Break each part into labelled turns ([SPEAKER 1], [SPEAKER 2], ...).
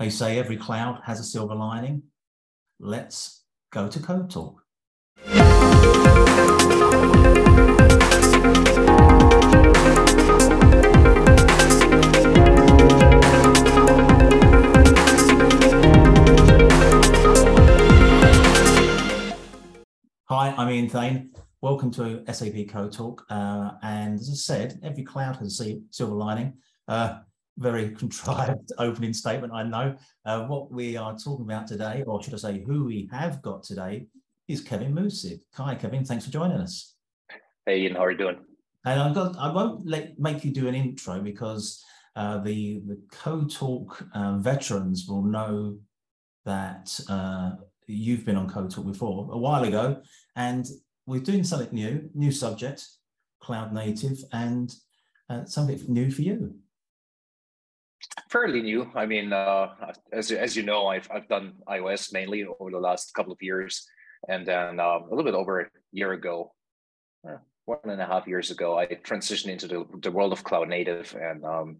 [SPEAKER 1] They say every cloud has a silver lining. Let's go to Code Talk. Hi, I'm Ian Thain. Welcome to SAP Code Talk. Uh, and as I said, every cloud has a silver lining. Uh, very contrived opening statement, I know. Uh, what we are talking about today, or should I say who we have got today, is Kevin Muessig. Hi, Kevin. Thanks for joining us.
[SPEAKER 2] Hey, Ian. How are you doing?
[SPEAKER 1] And I, got, I won't let, make you do an intro because uh, the, the Code Talk uh, veterans will know that uh, you've been on co talk before a while ago, and we're doing something new, new subject, cloud native, and uh, something new for you
[SPEAKER 2] fairly new. I mean, uh, as as you know, I've I've done iOS mainly over the last couple of years, and then um, a little bit over a year ago, uh, one and a half years ago, I transitioned into the, the world of cloud native, and um,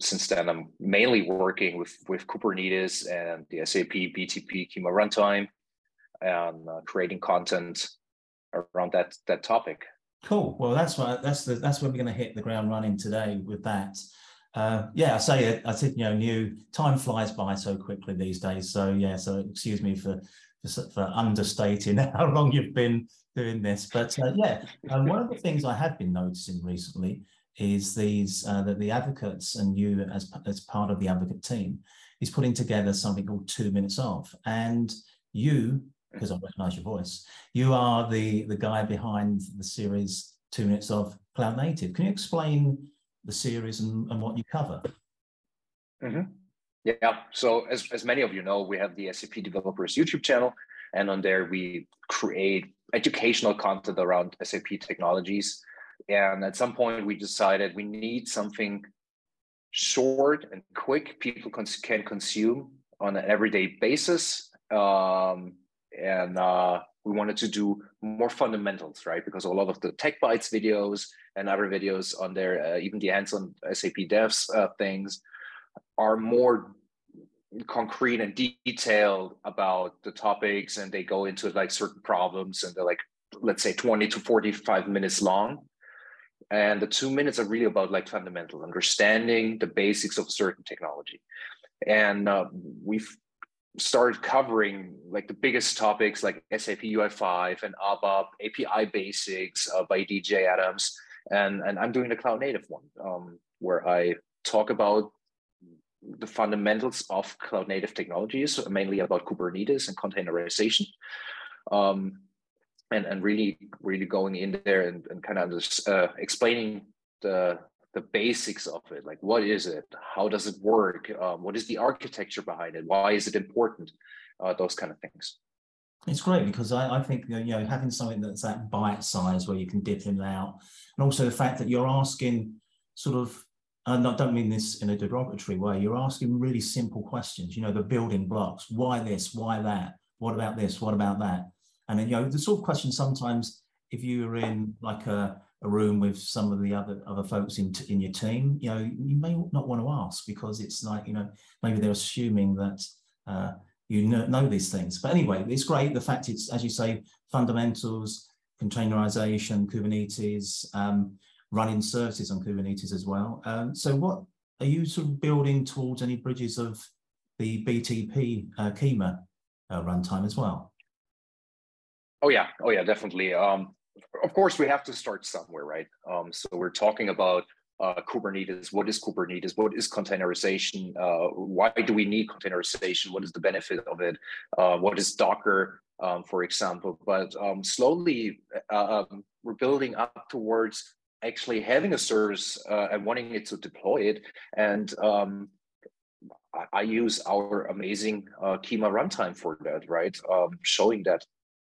[SPEAKER 2] since then I'm mainly working with with Kubernetes and the SAP BTP Kyma runtime, and uh, creating content around that that topic.
[SPEAKER 1] Cool. Well, that's what that's the that's where we're going to hit the ground running today with that. Uh, yeah, I say it. I said you know, new time flies by so quickly these days. So yeah, so excuse me for for, for understating how long you've been doing this, but uh, yeah, um, one of the things I have been noticing recently is these uh, that the advocates and you as as part of the advocate team is putting together something called two minutes off, and you because I recognise your voice, you are the the guy behind the series Two Minutes of Cloud Native. Can you explain? The series and, and what you cover.
[SPEAKER 2] Mm-hmm. Yeah. So as, as many of you know, we have the SAP Developers YouTube channel, and on there we create educational content around SAP technologies. And at some point, we decided we need something short and quick people cons- can consume on an everyday basis. Um, and uh, we wanted to do more fundamentals, right? Because a lot of the Tech Bytes videos and other videos on there, uh, even the hands-on SAP devs uh, things, are more concrete and detailed about the topics, and they go into like certain problems, and they're like, let's say, 20 to 45 minutes long. And the two minutes are really about like fundamental understanding the basics of certain technology. And uh, we've started covering like the biggest topics like SAP UI5 and ABAP, API basics uh, by DJ Adams. And, and I'm doing the cloud native one um, where I talk about the fundamentals of cloud native technologies, mainly about Kubernetes and containerization. Um, and, and really, really going in there and, and kind of just, uh, explaining the the basics of it like what is it? How does it work? Um, what is the architecture behind it? Why is it important? Uh, those kind of things.
[SPEAKER 1] It's great because I, I, think you know having something that's that bite size where you can dip in and out and also the fact that you're asking sort of and I don't mean this in a derogatory way you're asking really simple questions you know the building blocks why this why that what about this what about that? And then you know the sort of question sometimes if you're in like a a room with some of the other other folks in in your team, you know, you may not want to ask because it's like you know maybe they're assuming that uh, you know, know these things. But anyway, it's great. The fact it's as you say, fundamentals, containerization, Kubernetes, um, running services on Kubernetes as well. Um, so what are you sort of building towards any bridges of the BTP uh, Kyma uh, runtime as well?
[SPEAKER 2] Oh yeah, oh yeah, definitely. Um, of course, we have to start somewhere, right? Um, so we're talking about uh, Kubernetes. What is Kubernetes? What is containerization? Uh, why do we need containerization? What is the benefit of it? Uh, what is Docker, um, for example? But um, slowly, uh, um, we're building up towards actually having a service uh, and wanting it to deploy it. And um, I, I, use our amazing uh, Kyma runtime for that, right? Um, showing that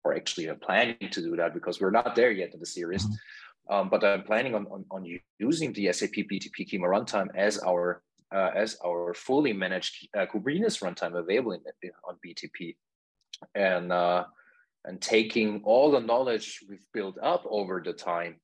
[SPEAKER 2] or actually I'm planning to do that because we're not there yet in the series. Mm-hmm. Um, but I'm planning on, on, on, using the SAP BTP Kyma runtime as our uh, as our fully managed uh, Kubernetes runtime available in, in, on BTP, and uh, and taking all the knowledge we've built up over the time,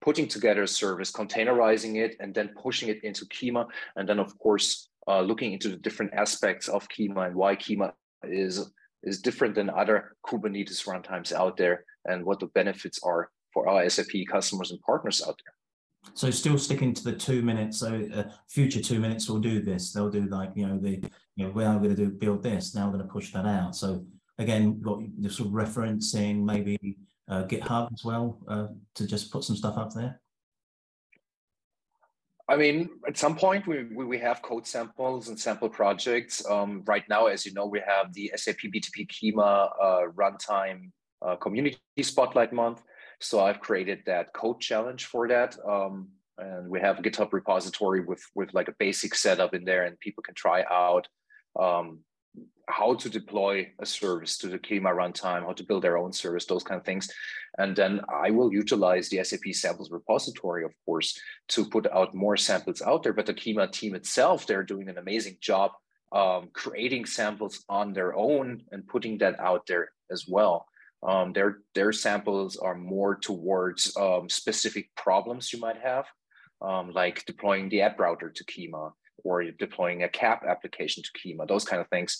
[SPEAKER 2] putting together a service, containerizing it, and then pushing it into Kyma, and then of course uh, looking into the different aspects of Kyma and why Kyma is is different than other Kubernetes runtimes out there, and what the benefits are for our SAP customers and partners out there.
[SPEAKER 1] So still sticking to the two minutes. So uh, future two minutes will do this. They'll do like you know the you know we're going to do build this. Now we're going to push that out. So again, what you're sort of referencing maybe uh, GitHub as well uh, to just put some stuff up there.
[SPEAKER 2] I mean, at some point we, we have code samples and sample projects. Um, right now, as you know, we have the SAP BTP Kyma uh, runtime uh, community spotlight month. So I've created that code challenge for that. Um, and we have a GitHub repository with, with like a basic setup in there and people can try out um, how to deploy a service to the Kyma runtime, how to build their own service, those kind of things. And then I will utilize the SAP samples repository, of course, to put out more samples out there. But the Kyma team itself, they're doing an amazing job um, creating samples on their own and putting that out there as well. Um, their, their samples are more towards um, specific problems you might have, um, like deploying the app router to Kyma or deploying a CAP application to Kyma, those kind of things.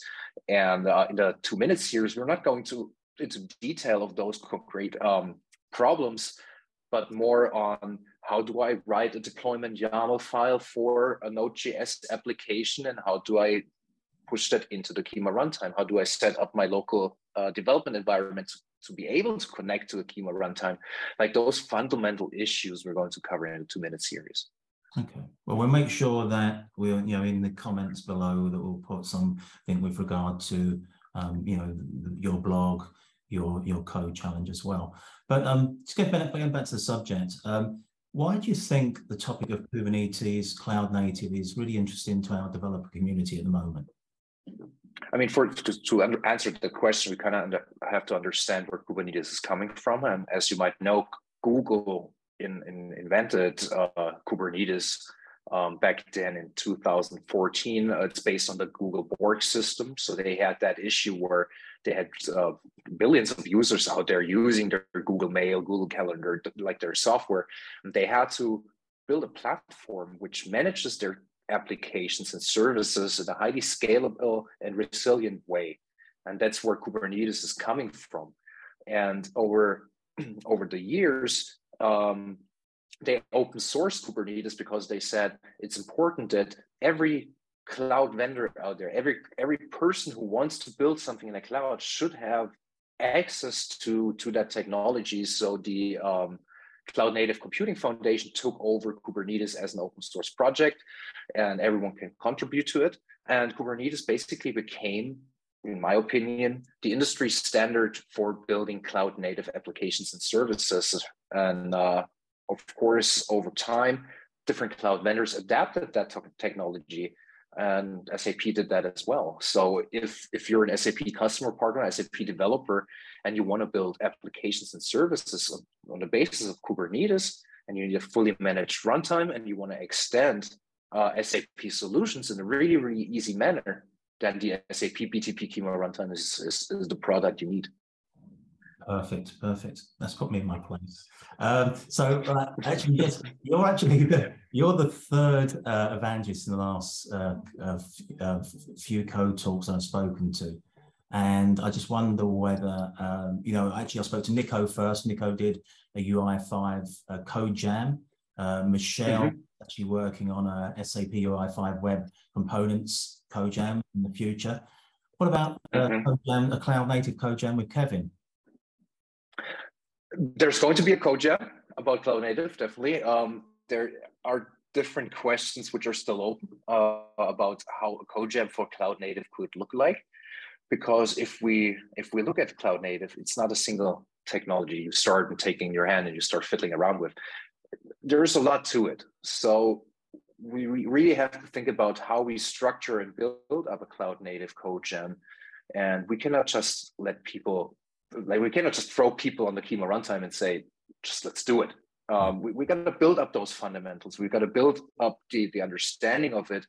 [SPEAKER 2] And uh, in the two minute series, we're not going to into detail of those concrete um, problems, but more on how do I write a deployment YAML file for a Node.js application and how do I push that into the Kyma runtime? How do I set up my local uh, development environment to, to, be able to connect to the Kyma runtime? Like those fundamental issues we're going to cover in a two minute series.
[SPEAKER 1] Okay. Well, we'll make sure that we're, you know, in the comments below that we'll put something with regard to, um, you know, your blog, your your code challenge as well. But um, just get back, going back to the subject. Um, why do you think the topic of Kubernetes cloud native is really interesting to our developer community at the moment?
[SPEAKER 2] I mean, for to, to under, answer the question, we kind of have to understand where Kubernetes is coming from. And as you might know, Google in, in invented uh, Kubernetes um, back then in 2014. Uh, it's based on the Google Borg system. So they had that issue where they had uh, billions of users out there using their Google Mail, Google Calendar, like their software. And they had to build a platform which manages their applications and services in a highly scalable and resilient way. And that's where Kubernetes is coming from. And over, over the years, um, they open source Kubernetes because they said it's important that every cloud vendor out there, every every person who wants to build something in a cloud should have access to to that technology. So the um, Cloud Native Computing Foundation took over Kubernetes as an open source project, and everyone can contribute to it. And Kubernetes basically became, in my opinion, the industry standard for building cloud native applications and services. And uh, of course, over time, different cloud vendors adapted that technology and SAP did that as well. So if if you're an SAP customer partner, SAP developer, and you want to build applications and services on, the basis of Kubernetes, and you need a fully managed runtime, and you want to extend uh, SAP solutions in a really really easy manner, then the SAP BTP Kyma runtime is, is, is the product you need.
[SPEAKER 1] Perfect, perfect. That's put me in my place. Um, so uh, actually, yes, you're actually the, you're the third uh, evangelist in the last uh, uh few code talks I've spoken to, and I just wonder whether um, you know. Actually, I spoke to Nico first. Nico did a UI5 uh, code jam. Uh, Michelle mm-hmm. actually working on a SAP UI5 web components code jam in the future. What about mm-hmm. jam, a cloud native code jam with Kevin?
[SPEAKER 2] There's going to be a code jam about cloud native, definitely. Um, there are different questions which are still open uh, about how a code jam for cloud native could look like. Because if we if we look at cloud native, it's not a single technology you start in your hand and you start fiddling around with. There's a lot to it. So we really have to think about how we structure and build up a cloud native code jam. And we cannot just let people like we cannot just throw people on the Kyma runtime and say, just let's do it. Um, we, we got to build up those fundamentals. We've got to build up the, the understanding of it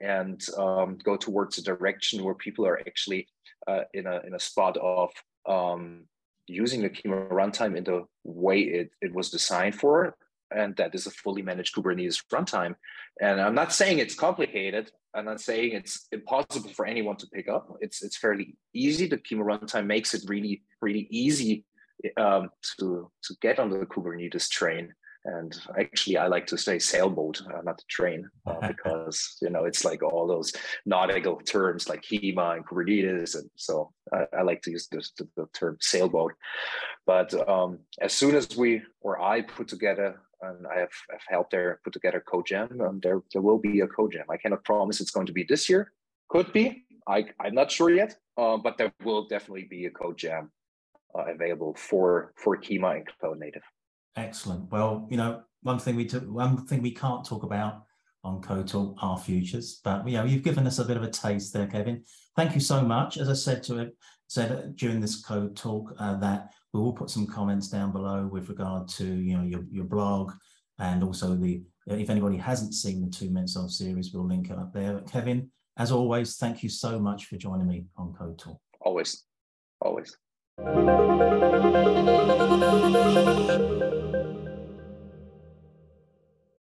[SPEAKER 2] and um, go towards a direction where people are actually uh, in, a, in a spot of um, using the Kyma runtime in the way it, it was designed for. And that is a fully managed Kubernetes runtime. And I'm not saying it's complicated. I'm not saying it's impossible for anyone to pick up. It's it's fairly easy. The Kyma runtime makes it really really easy um, to to get on the Kubernetes train. And actually, I like to say sailboat, uh, not the train, uh, because you know it's like all those nautical terms like Kyma and Kubernetes, and so I, I like to use the, the, the, term sailboat. But um, as soon as we or I put together and I have, have helped there put together CodeJam. Um, there, there will be a CodeJam. I cannot promise it's going to be this year. Could be. I, I'm not sure yet, uh, but there will definitely be a CodeJam uh, available for for Kyma and Cloud Native.
[SPEAKER 1] Excellent. Well, you know, one thing we took, one thing we can't talk about on Code Talk are futures, but you know, you've given us a bit of a taste there, Kevin. Thank you so much. As I said to said during this Code Talk uh, that we will put some comments down below with regard to you know your, your blog and also the if anybody hasn't seen the two minutes of series, we'll link it up there. Kevin, as always, thank you so much for joining me on Code Talk.
[SPEAKER 2] Always, always.